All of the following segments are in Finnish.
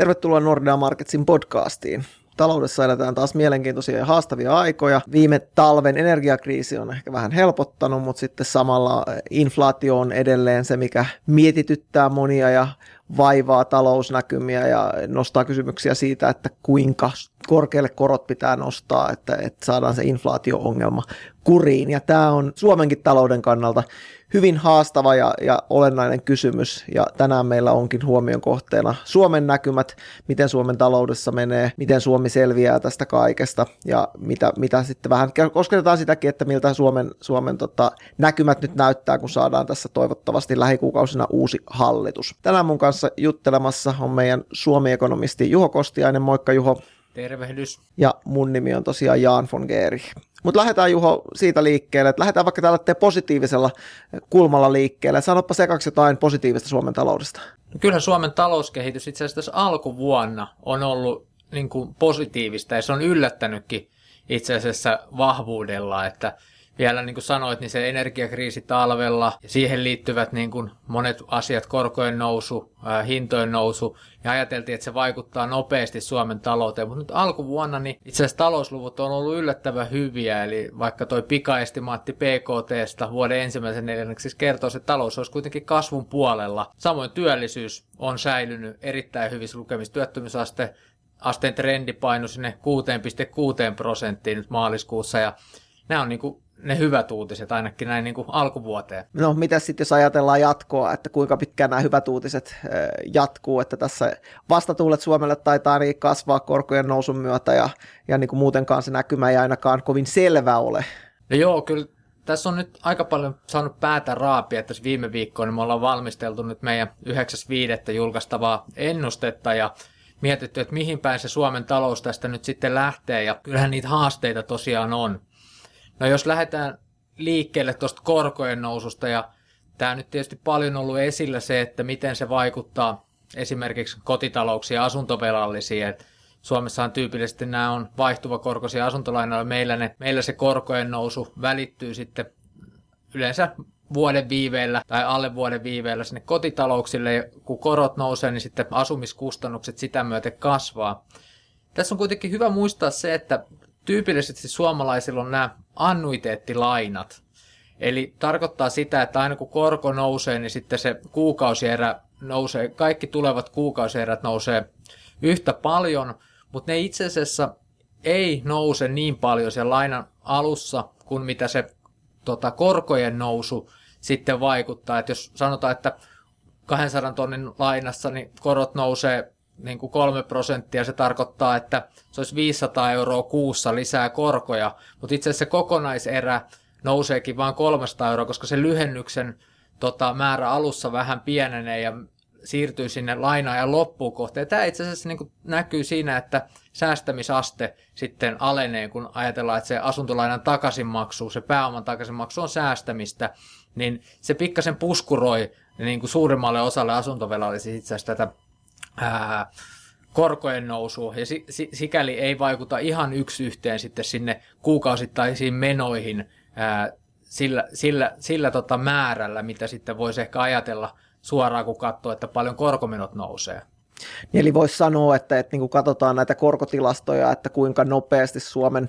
Tervetuloa Nordea Marketsin podcastiin. Taloudessa eletään taas mielenkiintoisia ja haastavia aikoja. Viime talven energiakriisi on ehkä vähän helpottanut, mutta sitten samalla inflaatio on edelleen se, mikä mietityttää monia ja vaivaa talousnäkymiä ja nostaa kysymyksiä siitä, että kuinka korkealle korot pitää nostaa, että, että saadaan se inflaatio-ongelma kuriin. Ja tämä on Suomenkin talouden kannalta hyvin haastava ja, ja olennainen kysymys, ja tänään meillä onkin huomion kohteena Suomen näkymät, miten Suomen taloudessa menee, miten Suomi selviää tästä kaikesta, ja mitä, mitä sitten vähän kosketetaan sitäkin, että miltä Suomen, Suomen tota, näkymät nyt näyttää, kun saadaan tässä toivottavasti lähikuukausina uusi hallitus. Tänään mun kanssa juttelemassa on meidän Suomi-ekonomisti Juho Kostiainen. Moikka Juho. Tervehdys. Ja mun nimi on tosiaan Jaan von Geeri. Mutta lähdetään Juho siitä liikkeelle, että lähdetään vaikka tällä positiivisella kulmalla liikkeelle. Sanoppa sekaksi jotain positiivista Suomen taloudesta. No kyllähän Suomen talouskehitys itse asiassa tässä alkuvuonna on ollut niin kuin positiivista ja se on yllättänytkin itse asiassa vahvuudella, että vielä niin kuin sanoit, niin se energiakriisi talvella ja siihen liittyvät niin kuin monet asiat, korkojen nousu, ää, hintojen nousu, ja ajateltiin, että se vaikuttaa nopeasti Suomen talouteen, mutta nyt alkuvuonna niin itse asiassa talousluvut on ollut yllättävän hyviä, eli vaikka toi pikaestimaatti PKTstä vuoden ensimmäisen neljänneksi siis kertoo, että talous olisi kuitenkin kasvun puolella. Samoin työllisyys on säilynyt erittäin hyvissä lukemissa. Työttömyysaste asteen trendi painui sinne 6,6 prosenttiin nyt maaliskuussa, ja nämä on niin kuin ne hyvät uutiset ainakin näin niin kuin alkuvuoteen. No mitä sitten jos ajatellaan jatkoa, että kuinka pitkään nämä hyvät uutiset jatkuu, että tässä vastatuulet Suomelle taitaa niin kasvaa korkojen nousun myötä ja, ja niin kuin muutenkaan se näkymä ei ainakaan kovin selvä ole. No joo, kyllä tässä on nyt aika paljon saanut päätä raapia tässä viime viikkoina. Me ollaan valmisteltu nyt meidän 9.5. julkaistavaa ennustetta ja mietitty, että mihin päin se Suomen talous tästä nyt sitten lähtee. Ja kyllähän niitä haasteita tosiaan on. No jos lähdetään liikkeelle tuosta korkojen noususta ja tämä nyt tietysti paljon ollut esillä se, että miten se vaikuttaa esimerkiksi kotitalouksiin ja asuntovelallisiin. Et Suomessahan tyypillisesti nämä on vaihtuvakorkoisia asuntolainoja. Meillä, ne, meillä se korkojen nousu välittyy sitten yleensä vuoden viiveellä tai alle vuoden viiveellä sinne kotitalouksille. Ja kun korot nousee, niin sitten asumiskustannukset sitä myöten kasvaa. Tässä on kuitenkin hyvä muistaa se, että tyypillisesti suomalaisilla on nämä annuiteettilainat. Eli tarkoittaa sitä, että aina kun korko nousee, niin sitten se kuukausierä nousee, kaikki tulevat kuukausierät nousee yhtä paljon, mutta ne itse asiassa ei nouse niin paljon sen lainan alussa kuin mitä se tota, korkojen nousu sitten vaikuttaa. Et jos sanotaan, että 200 tonnin lainassa niin korot nousee niin kuin 3 prosenttia, se tarkoittaa, että se olisi 500 euroa kuussa lisää korkoja, mutta itse asiassa se kokonaiserä nouseekin vain 300 euroa, koska se lyhennyksen tota, määrä alussa vähän pienenee ja siirtyy sinne lainaajan loppuun kohteen. Tämä itse asiassa niin kuin näkyy siinä, että säästämisaste sitten alenee, kun ajatellaan, että se asuntolainan takaisinmaksu, se pääoman takaisinmaksu on säästämistä, niin se pikkasen puskuroi niin kuin suurimmalle osalle asuntovelallisia itse asiassa tätä ää, korkojen nousu, ja sikäli ei vaikuta ihan yksi yhteen sitten sinne kuukausittaisiin menoihin ää, sillä, sillä, sillä tota määrällä, mitä sitten voisi ehkä ajatella suoraan, kun katsoo, että paljon korkomenot nousee. Eli voisi sanoa, että, että niin kun katsotaan näitä korkotilastoja, että kuinka nopeasti Suomen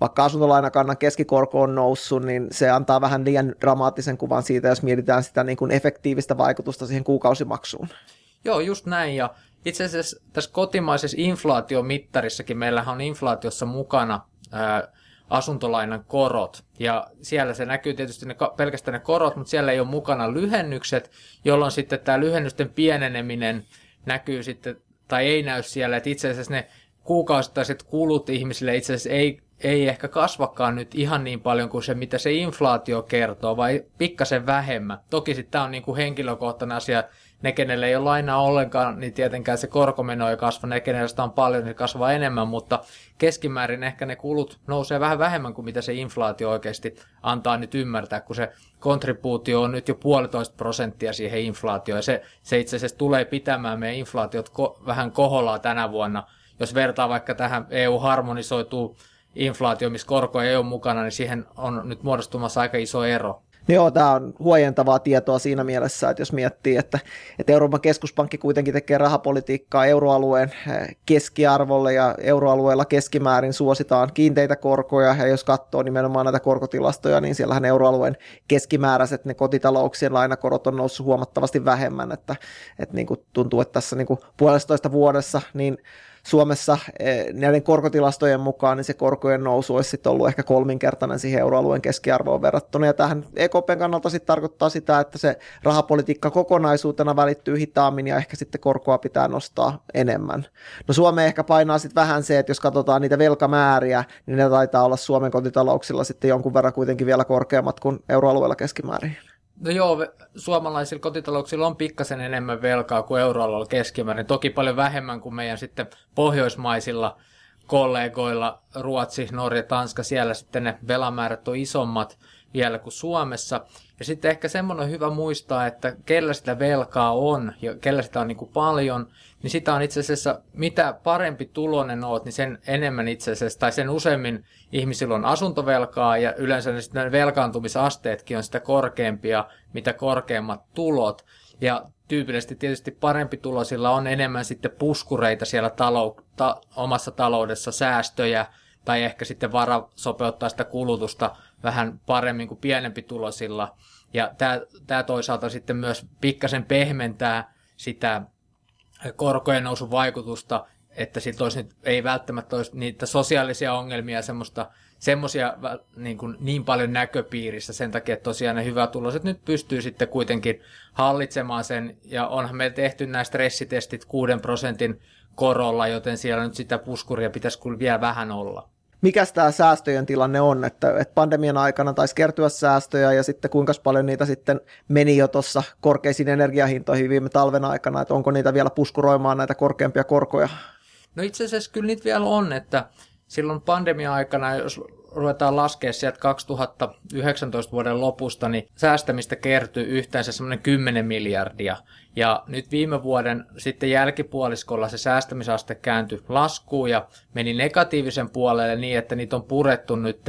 vaikka asuntolainakannan keskikorko on noussut, niin se antaa vähän liian dramaattisen kuvan siitä, jos mietitään sitä niin kuin efektiivistä vaikutusta siihen kuukausimaksuun. Joo, just näin. Ja itse asiassa tässä kotimaisessa inflaatiomittarissakin meillähän on inflaatiossa mukana ää, asuntolainan korot. Ja siellä se näkyy tietysti ne, pelkästään ne korot, mutta siellä ei ole mukana lyhennykset, jolloin sitten tämä lyhennysten pieneneminen näkyy sitten, tai ei näy siellä, että itse asiassa ne kuukausittaiset kulut ihmisille itse asiassa ei, ei ehkä kasvakaan nyt ihan niin paljon kuin se, mitä se inflaatio kertoo, vai pikkasen vähemmän. Toki sitten tämä on niin kuin henkilökohtainen asia, ne, kenelle ei ole lainaa ollenkaan, niin tietenkään se korkomeno ei kasva. Ne, kenelle sitä on paljon, niin kasvaa enemmän, mutta keskimäärin ehkä ne kulut nousee vähän vähemmän kuin mitä se inflaatio oikeasti antaa nyt ymmärtää, kun se kontribuutio on nyt jo puolitoista prosenttia siihen inflaatioon, ja se, se itse asiassa tulee pitämään meidän inflaatiot ko- vähän koholaa tänä vuonna. Jos vertaa vaikka tähän EU-harmonisoituu inflaatio, missä korko ei ole mukana, niin siihen on nyt muodostumassa aika iso ero. No joo, tämä on huojentavaa tietoa siinä mielessä, että jos miettii, että, että Euroopan keskuspankki kuitenkin tekee rahapolitiikkaa euroalueen eh, keskiarvolle ja euroalueella keskimäärin suositaan kiinteitä korkoja. Ja jos katsoo nimenomaan näitä korkotilastoja, niin siellähän euroalueen keskimääräiset ne kotitalouksien lainakorot on noussut huomattavasti vähemmän, että, että niin kuin tuntuu, että tässä niin kuin puolestoista vuodessa niin Suomessa eh, näiden korkotilastojen mukaan niin se korkojen nousu olisi sitten ollut ehkä kolminkertainen siihen euroalueen keskiarvoon verrattuna. Ja tähän EKPn kannalta sitten tarkoittaa sitä, että se rahapolitiikka kokonaisuutena välittyy hitaammin ja ehkä sitten korkoa pitää nostaa enemmän. No Suomeen ehkä painaa sitten vähän se, että jos katsotaan niitä velkamääriä, niin ne taitaa olla Suomen kotitalouksilla sitten jonkun verran kuitenkin vielä korkeammat kuin euroalueella keskimäärin. No joo, suomalaisilla kotitalouksilla on pikkasen enemmän velkaa kuin euroalueella keskimäärin. Toki paljon vähemmän kuin meidän sitten pohjoismaisilla kollegoilla, Ruotsi, Norja, Tanska, siellä sitten ne velamäärät on isommat vielä kuin Suomessa. Ja sitten ehkä semmoinen hyvä muistaa, että kellä sitä velkaa on ja kellä sitä on niin kuin paljon, niin sitä on itse asiassa, mitä parempi tulonen oot, niin sen enemmän itse asiassa, tai sen useimmin ihmisillä on asuntovelkaa ja yleensä ne sitten velkaantumisasteetkin on sitä korkeampia, mitä korkeammat tulot. Ja tyypillisesti tietysti parempi tulosilla on enemmän sitten puskureita siellä talou- ta- omassa taloudessa, säästöjä, tai ehkä sitten vara sopeuttaa sitä kulutusta vähän paremmin kuin pienempi tulosilla. Ja tämä, toisaalta sitten myös pikkasen pehmentää sitä korkojen nousun vaikutusta, että siltä olisi, ei välttämättä olisi niitä sosiaalisia ongelmia semmoista semmoisia niin, kuin, niin paljon näköpiirissä sen takia, että tosiaan ne hyvätuloiset nyt pystyy sitten kuitenkin hallitsemaan sen, ja onhan meillä tehty nämä stressitestit 6 prosentin korolla, joten siellä nyt sitä puskuria pitäisi kyllä vielä vähän olla. Mikä tämä säästöjen tilanne on, että, että pandemian aikana taisi kertyä säästöjä ja sitten kuinka paljon niitä sitten meni jo tuossa korkeisiin energiahintoihin viime talven aikana, että onko niitä vielä puskuroimaan näitä korkeampia korkoja? No itse asiassa kyllä niitä vielä on, että silloin pandemia-aikana, jos ruvetaan laskea sieltä 2019 vuoden lopusta, niin säästämistä kertyy yhteensä semmoinen 10 miljardia. Ja nyt viime vuoden sitten jälkipuoliskolla se säästämisaste kääntyi laskuun ja meni negatiivisen puolelle niin, että niitä on purettu nyt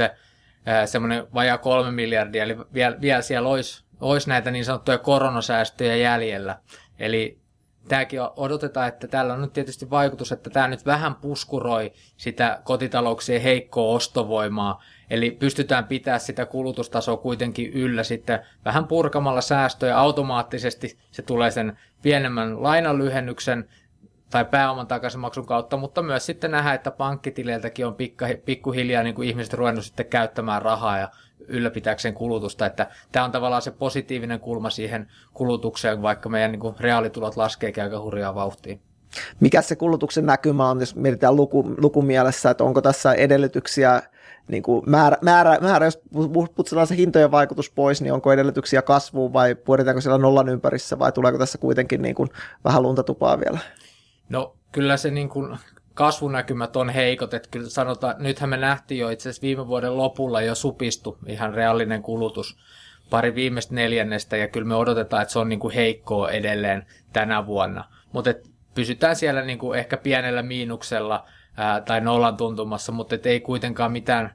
semmoinen vajaa kolme miljardia, eli vielä, vielä siellä olisi, olisi näitä niin sanottuja koronasäästöjä jäljellä. Eli tämäkin odotetaan, että tällä on nyt tietysti vaikutus, että tämä nyt vähän puskuroi sitä kotitalouksien heikkoa ostovoimaa, eli pystytään pitämään sitä kulutustasoa kuitenkin yllä sitten vähän purkamalla säästöjä. Automaattisesti, se tulee sen pienemmän lainanlyhennyksen tai pääoman takaisinmaksun kautta, mutta myös sitten nähdään, että pankkitileiltäkin on pikkuhiljaa niin kuin ihmiset ruvennut sitten käyttämään rahaa ja ylläpitääkseen kulutusta, että tämä on tavallaan se positiivinen kulma siihen kulutukseen, vaikka meidän niin kuin reaalitulot laskee aika hurjaa vauhtia. Mikä se kulutuksen näkymä on, jos mietitään luku, lukumielessä, että onko tässä edellytyksiä niin kuin määrä, määrä, määrä, jos putsataan se hintojen vaikutus pois, niin onko edellytyksiä kasvuun vai pyöritäänkö siellä nollan ympärissä vai tuleeko tässä kuitenkin niin kuin vähän luntatupaa vielä? No kyllä se niin kuin kasvunäkymät on heikot, että kyllä sanotaan, nythän me nähtiin jo itse asiassa viime vuoden lopulla jo supistu ihan reaalinen kulutus pari viimeistä neljännestä ja kyllä me odotetaan, että se on niin kuin heikkoa edelleen tänä vuonna. Mutta pysytään siellä niin kuin ehkä pienellä miinuksella ää, tai nollan tuntumassa, mutta ei kuitenkaan mitään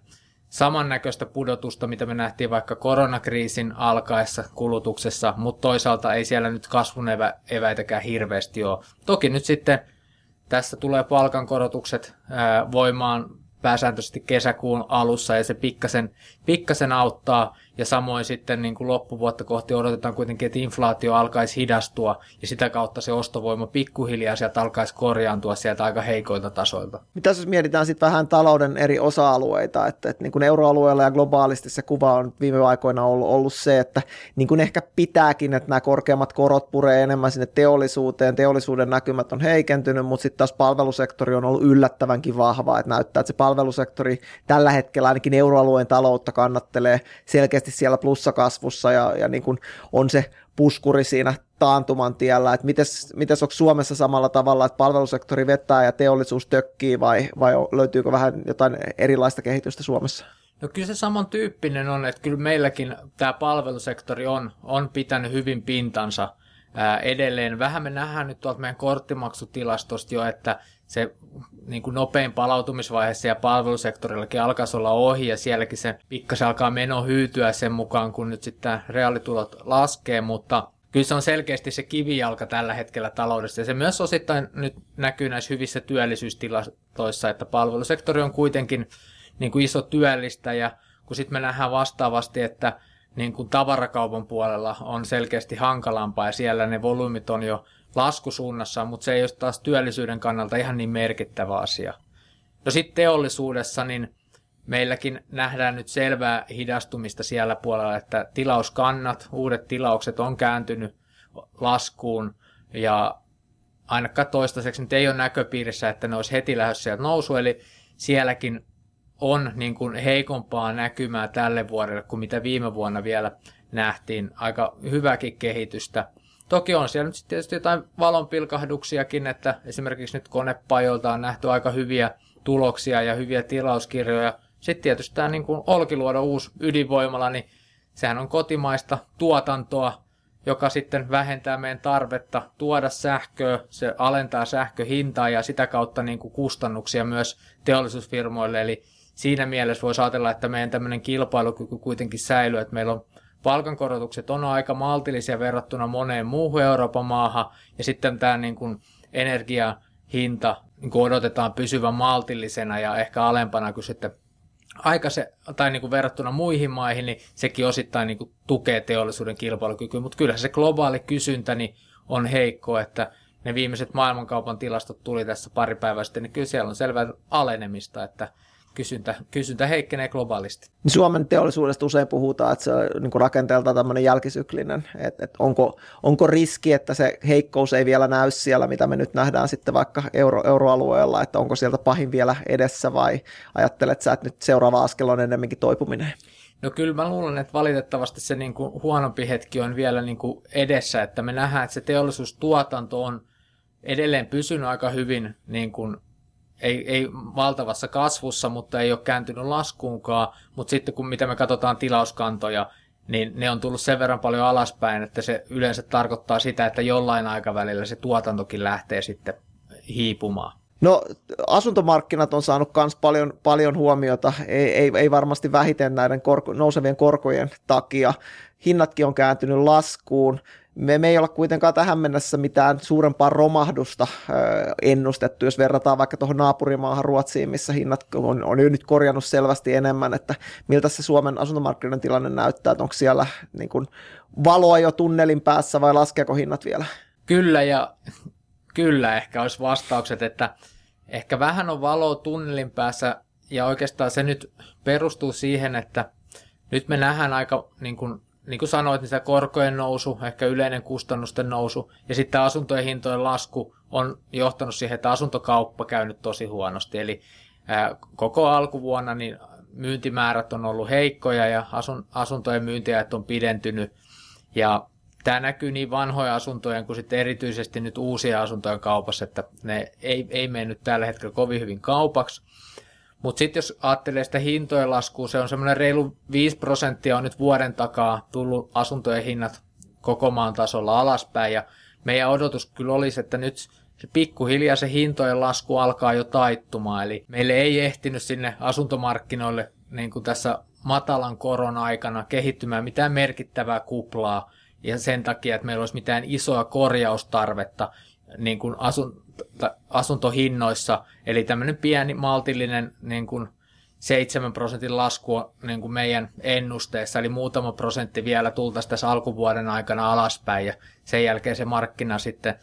samannäköistä pudotusta, mitä me nähtiin vaikka koronakriisin alkaessa kulutuksessa, mutta toisaalta ei siellä nyt kasvun evä, eväitäkään hirveästi ole. Toki nyt sitten tässä tulee palkankorotukset voimaan pääsääntöisesti kesäkuun alussa ja se pikkasen, pikkasen auttaa ja samoin sitten niin kuin loppuvuotta kohti odotetaan kuitenkin, että inflaatio alkaisi hidastua ja sitä kautta se ostovoima pikkuhiljaa sieltä alkaisi korjaantua sieltä aika heikoilta tasoilta. Mitä jos mietitään sitten vähän talouden eri osa-alueita, että, että niin kuin euroalueella ja globaalisti se kuva on viime aikoina ollut, ollut se, että niin kuin ehkä pitääkin, että nämä korkeammat korot puree enemmän sinne teollisuuteen, teollisuuden näkymät on heikentynyt, mutta sitten taas palvelusektori on ollut yllättävänkin vahva, että näyttää, että se palvelusektori tällä hetkellä ainakin euroalueen taloutta kannattelee selkeästi selkeästi siellä plussakasvussa ja, ja niin kuin on se puskuri siinä taantuman tiellä, että mites, mites onko Suomessa samalla tavalla, että palvelusektori vetää ja teollisuus tökkii vai, vai löytyykö vähän jotain erilaista kehitystä Suomessa? No kyllä se samantyyppinen on, että kyllä meilläkin tämä palvelusektori on, on pitänyt hyvin pintansa ää, edelleen. Vähän me nähdään nyt tuolta meidän korttimaksutilastosta jo, että se niin kuin nopein palautumisvaihe ja palvelusektorillakin alkaisi olla ohi ja sielläkin se pikkasen alkaa meno hyytyä sen mukaan, kun nyt sitten reaalitulot laskee, mutta kyllä se on selkeästi se kivijalka tällä hetkellä taloudessa. Ja se myös osittain nyt näkyy näissä hyvissä työllisyystilastoissa, että palvelusektori on kuitenkin niin kuin iso työllistäjä, kun sitten me nähdään vastaavasti, että niin kuin tavarakaupan puolella on selkeästi hankalampaa ja siellä ne volyymit on jo laskusuunnassa, mutta se ei ole taas työllisyyden kannalta ihan niin merkittävä asia. No sitten teollisuudessa, niin meilläkin nähdään nyt selvää hidastumista siellä puolella, että tilauskannat, uudet tilaukset on kääntynyt laskuun ja ainakaan toistaiseksi nyt ei ole näköpiirissä, että ne olisi heti lähdössä sieltä nousu, eli sielläkin on niin kuin heikompaa näkymää tälle vuodelle kuin mitä viime vuonna vielä nähtiin. Aika hyväkin kehitystä. Toki on siellä nyt tietysti jotain valonpilkahduksiakin, että esimerkiksi nyt konepajoilta on nähty aika hyviä tuloksia ja hyviä tilauskirjoja. Sitten tietysti tämä niin kuin Olkiluodo uusi ydinvoimala, niin sehän on kotimaista tuotantoa, joka sitten vähentää meidän tarvetta tuoda sähköä, se alentaa sähköhintaa ja sitä kautta niin kuin kustannuksia myös teollisuusfirmoille. Eli siinä mielessä voisi ajatella, että meidän tämmöinen kilpailukyky kuitenkin säilyy, että meillä on palkankorotukset on aika maltillisia verrattuna moneen muuhun Euroopan maahan, ja sitten tämä niin kuin energiahinta niin kuin odotetaan pysyvän maltillisena ja ehkä alempana kuin sitten aika se, tai niin kuin verrattuna muihin maihin, niin sekin osittain niin kuin tukee teollisuuden kilpailukykyä, mutta kyllä se globaali kysyntä niin on heikko, että ne viimeiset maailmankaupan tilastot tuli tässä pari päivää sitten, niin kyllä siellä on selvää alenemista, että kysyntä, kysyntä heikkenee globaalisti. Suomen teollisuudesta usein puhutaan, että se on niin rakenteelta tämmöinen jälkisyklinen, että, että onko, onko riski, että se heikkous ei vielä näy siellä, mitä me nyt nähdään sitten vaikka euro, euroalueella, että onko sieltä pahin vielä edessä vai ajattelet sä, että nyt seuraava askel on enemmänkin toipuminen? No kyllä mä luulen, että valitettavasti se niin kuin huonompi hetki on vielä niin kuin edessä, että me nähdään, että se teollisuustuotanto on edelleen pysynyt aika hyvin niin kuin ei, ei valtavassa kasvussa, mutta ei ole kääntynyt laskuunkaan, mutta sitten kun mitä me katsotaan tilauskantoja, niin ne on tullut sen verran paljon alaspäin, että se yleensä tarkoittaa sitä, että jollain aikavälillä se tuotantokin lähtee sitten hiipumaan. No asuntomarkkinat on saanut myös paljon, paljon huomiota, ei, ei, ei varmasti vähiten näiden korko, nousevien korkojen takia. Hinnatkin on kääntynyt laskuun me, me ei olla kuitenkaan tähän mennessä mitään suurempaa romahdusta ennustettu, jos verrataan vaikka tuohon naapurimaahan Ruotsiin, missä hinnat on, on jo nyt korjannut selvästi enemmän, että miltä se Suomen asuntomarkkinoiden tilanne näyttää, että onko siellä niin kuin, valoa jo tunnelin päässä vai laskeeko hinnat vielä? Kyllä ja kyllä ehkä olisi vastaukset, että ehkä vähän on valoa tunnelin päässä ja oikeastaan se nyt perustuu siihen, että nyt me nähdään aika niin kuin niin kuin sanoit, niin se korkojen nousu, ehkä yleinen kustannusten nousu ja sitten asuntojen hintojen lasku on johtanut siihen, että asuntokauppa käynyt tosi huonosti. Eli ää, koko alkuvuonna niin myyntimäärät on ollut heikkoja ja asun, asuntojen myyntiajat on pidentynyt. Ja tämä näkyy niin vanhoja asuntojen kuin sitten erityisesti nyt uusia asuntojen kaupassa, että ne ei, ei mennyt tällä hetkellä kovin hyvin kaupaksi. Mutta sitten jos ajattelee sitä hintojen laskua, se on semmoinen reilu 5 prosenttia on nyt vuoden takaa tullut asuntojen hinnat koko maan tasolla alaspäin. Ja meidän odotus kyllä olisi, että nyt se pikkuhiljaa se hintojen lasku alkaa jo taittumaan. Eli meille ei ehtinyt sinne asuntomarkkinoille niin kuin tässä matalan koron aikana kehittymään mitään merkittävää kuplaa. Ja sen takia, että meillä olisi mitään isoa korjaustarvetta niin kuin asun, asuntohinnoissa, eli tämmöinen pieni maltillinen niin kuin 7 prosentin lasku niin kuin meidän ennusteessa, eli muutama prosentti vielä tultaisiin tässä alkuvuoden aikana alaspäin, ja sen jälkeen se markkina sitten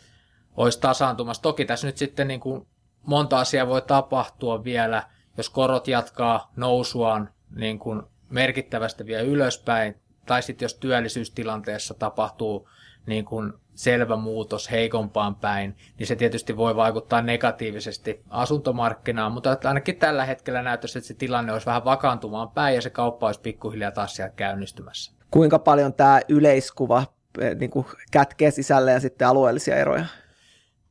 olisi tasaantumassa. Toki tässä nyt sitten niin kuin monta asiaa voi tapahtua vielä, jos korot jatkaa nousuaan niin kuin merkittävästi vielä ylöspäin, tai sitten jos työllisyystilanteessa tapahtuu niin kuin selvä muutos heikompaan päin, niin se tietysti voi vaikuttaa negatiivisesti asuntomarkkinaan, mutta ainakin tällä hetkellä näyttäisi, että se tilanne olisi vähän vakaantumaan päin ja se kauppa olisi pikkuhiljaa taas siellä käynnistymässä. Kuinka paljon tämä yleiskuva eh, niin kuin kätkee sisälle ja sitten alueellisia eroja?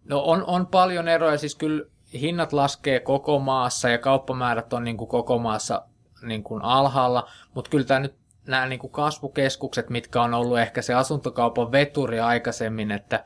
No on, on paljon eroja, siis kyllä hinnat laskee koko maassa ja kauppamäärät on niin kuin koko maassa niin kuin alhaalla, mutta kyllä tämä nyt nämä niin kuin kasvukeskukset, mitkä on ollut ehkä se asuntokaupan veturi aikaisemmin, että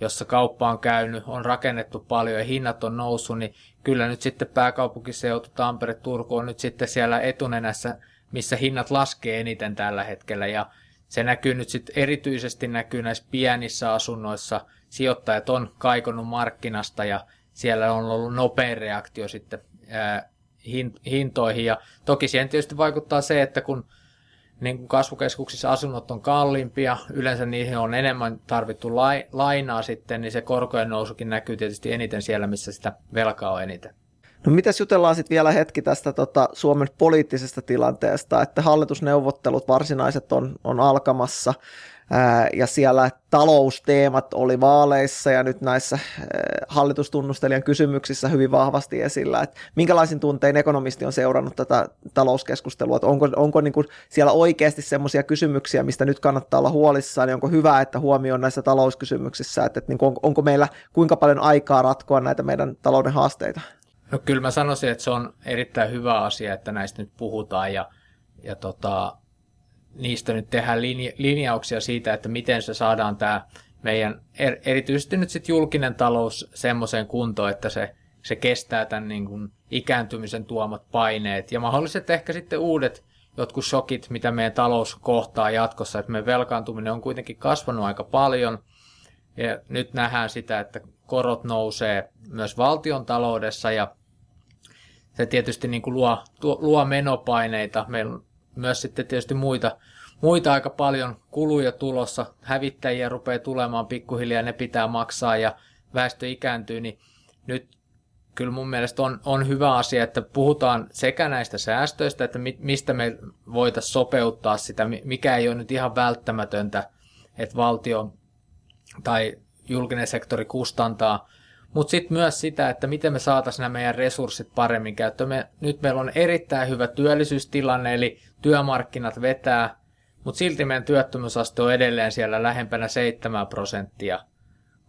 jossa kauppa on käynyt, on rakennettu paljon ja hinnat on noussut, niin kyllä nyt sitten pääkaupunkiseutu, Tampere, Turku on nyt sitten siellä etunenässä, missä hinnat laskee eniten tällä hetkellä ja se näkyy nyt sitten erityisesti näkyy näissä pienissä asunnoissa. Sijoittajat on kaikonut markkinasta ja siellä on ollut nopein reaktio sitten ää, hintoihin. Ja toki siihen tietysti vaikuttaa se, että kun niin kuin kasvukeskuksissa asunnot on kalliimpia, yleensä niihin on enemmän tarvittu lainaa sitten, niin se korkojen nousukin näkyy tietysti eniten siellä, missä sitä velkaa on eniten. No mitäs jutellaan sitten vielä hetki tästä tota, Suomen poliittisesta tilanteesta, että hallitusneuvottelut varsinaiset on, on alkamassa ja siellä talousteemat oli vaaleissa ja nyt näissä hallitustunnustelijan kysymyksissä hyvin vahvasti esillä, että minkälaisin tuntein ekonomisti on seurannut tätä talouskeskustelua, että onko, onko niin kuin siellä oikeasti semmoisia kysymyksiä, mistä nyt kannattaa olla huolissaan, niin onko hyvä, että huomioon näissä talouskysymyksissä, että, että niin kuin, onko meillä kuinka paljon aikaa ratkoa näitä meidän talouden haasteita? No kyllä mä sanoisin, että se on erittäin hyvä asia, että näistä nyt puhutaan ja, ja tota, niistä nyt tehdään linja, linjauksia siitä, että miten se saadaan tämä meidän er, erityisesti nyt sitten julkinen talous semmoiseen kuntoon, että se, se kestää tämän niin kuin ikääntymisen tuomat paineet ja mahdolliset ehkä sitten uudet jotkut shokit, mitä meidän talous kohtaa jatkossa, että meidän velkaantuminen on kuitenkin kasvanut aika paljon ja nyt nähdään sitä, että korot nousee myös valtion taloudessa ja se tietysti niin kuin luo, tuo, luo menopaineita. Meillä myös sitten tietysti muita, muita aika paljon kuluja tulossa. Hävittäjiä rupeaa tulemaan pikkuhiljaa, ne pitää maksaa ja väestö ikääntyy, niin nyt kyllä mun mielestä on, on hyvä asia, että puhutaan sekä näistä säästöistä, että mi, mistä me voitaisiin sopeuttaa sitä, mikä ei ole nyt ihan välttämätöntä, että valtio tai julkinen sektori kustantaa mutta sitten myös sitä, että miten me saataisiin nämä meidän resurssit paremmin käyttöön. Me, nyt meillä on erittäin hyvä työllisyystilanne, eli työmarkkinat vetää, mutta silti meidän työttömyysaste on edelleen siellä lähempänä 7 prosenttia.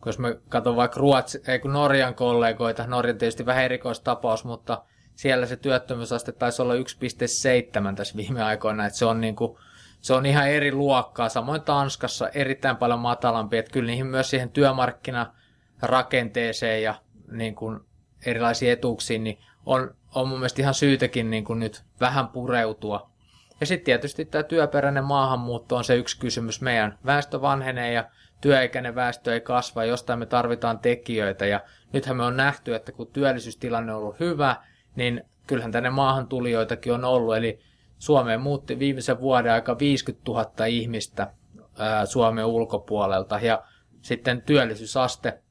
Jos me katson vaikka Ruotsi, ei kun Norjan kollegoita, Norjan tietysti vähän erikoistapaus, mutta siellä se työttömyysaste taisi olla 1,7 tässä viime aikoina, että se on, niin kuin, se on ihan eri luokkaa. Samoin Tanskassa erittäin paljon matalampi, että kyllä niihin myös siihen työmarkkina rakenteeseen ja niin kuin erilaisiin etuuksiin, niin on, on mun mielestä ihan syytäkin niin kuin nyt vähän pureutua. Ja sitten tietysti tämä työperäinen maahanmuutto on se yksi kysymys. Meidän väestö vanhenee ja työikäinen väestö ei kasva, jostain me tarvitaan tekijöitä. Ja nythän me on nähty, että kun työllisyystilanne on ollut hyvä, niin kyllähän tänne maahan tulijoitakin on ollut. Eli Suomeen muutti viimeisen vuoden aika 50 000 ihmistä ää, Suomen ulkopuolelta. Ja sitten työllisyysaste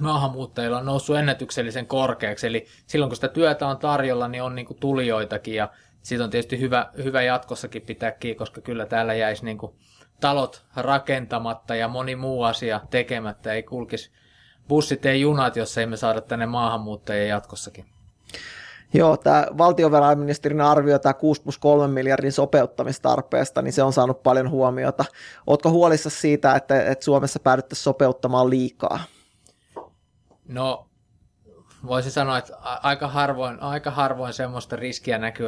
maahanmuuttajilla on noussut ennätyksellisen korkeaksi, eli silloin kun sitä työtä on tarjolla, niin on niin kuin tulijoitakin, ja siitä on tietysti hyvä, hyvä jatkossakin pitää kiinni, koska kyllä täällä jäisi niin kuin talot rakentamatta ja moni muu asia tekemättä, ei kulkisi bussit ei junat, jos ei me saada tänne maahanmuuttajia jatkossakin. Joo, tämä valtiovarainministerin arvio tämä 6 plus 3 miljardin sopeuttamistarpeesta, niin se on saanut paljon huomiota. Oletko huolissa siitä, että, että Suomessa päädyttäisiin sopeuttamaan liikaa? No, voisin sanoa, että aika harvoin, aika harvoin semmoista riskiä näkyy,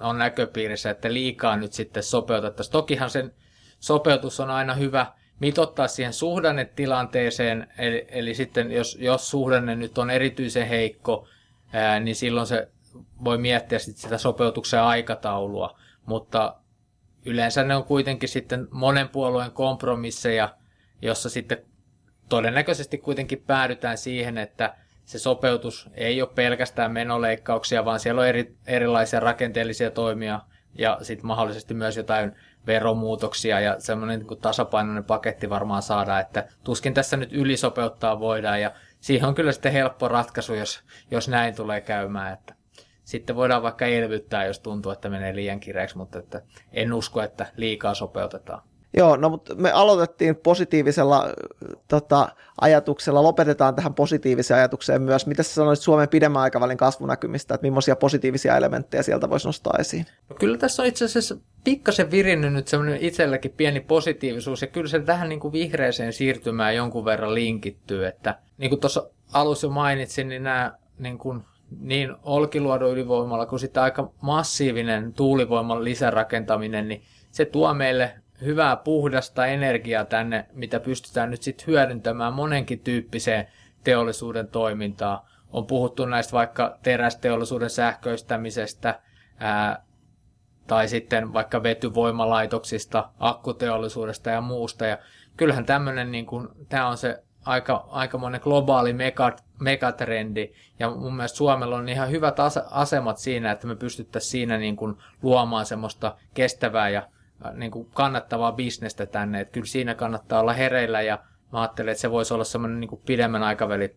on näköpiirissä, että liikaa nyt sitten sopeutettaisiin. Tokihan sen sopeutus on aina hyvä mitottaa siihen suhdannetilanteeseen, eli, eli sitten jos, jos suhdanne nyt on erityisen heikko, ää, niin silloin se voi miettiä sit sitä sopeutuksen aikataulua, mutta yleensä ne on kuitenkin sitten monen puolueen kompromisseja, jossa sitten todennäköisesti kuitenkin päädytään siihen, että se sopeutus ei ole pelkästään menoleikkauksia, vaan siellä on eri, erilaisia rakenteellisia toimia ja sitten mahdollisesti myös jotain veromuutoksia ja semmoinen niin tasapainoinen paketti varmaan saadaan, että tuskin tässä nyt ylisopeuttaa voidaan ja siihen on kyllä sitten helppo ratkaisu, jos, jos näin tulee käymään, että sitten voidaan vaikka elvyttää, jos tuntuu, että menee liian kireeksi, mutta että en usko, että liikaa sopeutetaan. Joo, no mutta me aloitettiin positiivisella tota, ajatuksella, lopetetaan tähän positiiviseen ajatukseen myös. Mitä sä sanoisit Suomen pidemmän aikavälin kasvunäkymistä, että millaisia positiivisia elementtejä sieltä voisi nostaa esiin? No kyllä tässä on itse asiassa pikkasen virinnyt nyt semmoinen itselläkin pieni positiivisuus, ja kyllä se tähän niin kuin vihreeseen siirtymään jonkun verran linkittyy, että niin kuin tuossa alussa jo mainitsin, niin nämä niin kuin niin Olkiluodon ydinvoimalla kuin sitten aika massiivinen tuulivoiman lisärakentaminen, niin se tuo meille hyvää puhdasta energiaa tänne, mitä pystytään nyt sitten hyödyntämään monenkin tyyppiseen teollisuuden toimintaa. On puhuttu näistä vaikka terästeollisuuden sähköistämisestä, ää, tai sitten vaikka vetyvoimalaitoksista, akkuteollisuudesta ja muusta. Ja kyllähän tämmöinen, niin tämä on se aika, aikamoinen globaali megat, megatrendi, ja mun mielestä Suomella on ihan hyvät asemat siinä, että me pystyttäisiin siinä niin kuin luomaan semmoista kestävää ja niin kuin kannattavaa bisnestä tänne, että kyllä siinä kannattaa olla hereillä, ja mä ajattelen, että se voisi olla semmoinen niin pidemmän aikavälin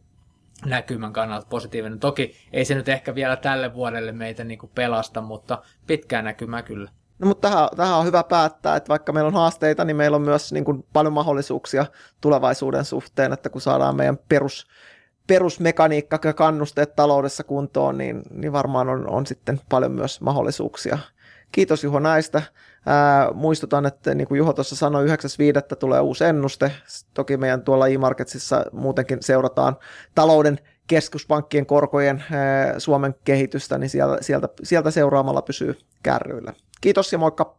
näkymän kannalta positiivinen. Toki ei se nyt ehkä vielä tälle vuodelle meitä niin kuin pelasta, mutta pitkään näkymää kyllä. No mutta tähän, tähän on hyvä päättää, että vaikka meillä on haasteita, niin meillä on myös niin kuin paljon mahdollisuuksia tulevaisuuden suhteen, että kun saadaan meidän perus, perusmekaniikka ja kannusteet taloudessa kuntoon, niin, niin varmaan on, on sitten paljon myös mahdollisuuksia. Kiitos Juho näistä. Ää, muistutan, että niin kuin Juho tuossa sanoi, 9.5. tulee uusi ennuste. Toki meidän tuolla e-marketsissa muutenkin seurataan talouden keskuspankkien korkojen ää, Suomen kehitystä, niin sieltä, sieltä, sieltä seuraamalla pysyy kärryillä. Kiitos ja moikka!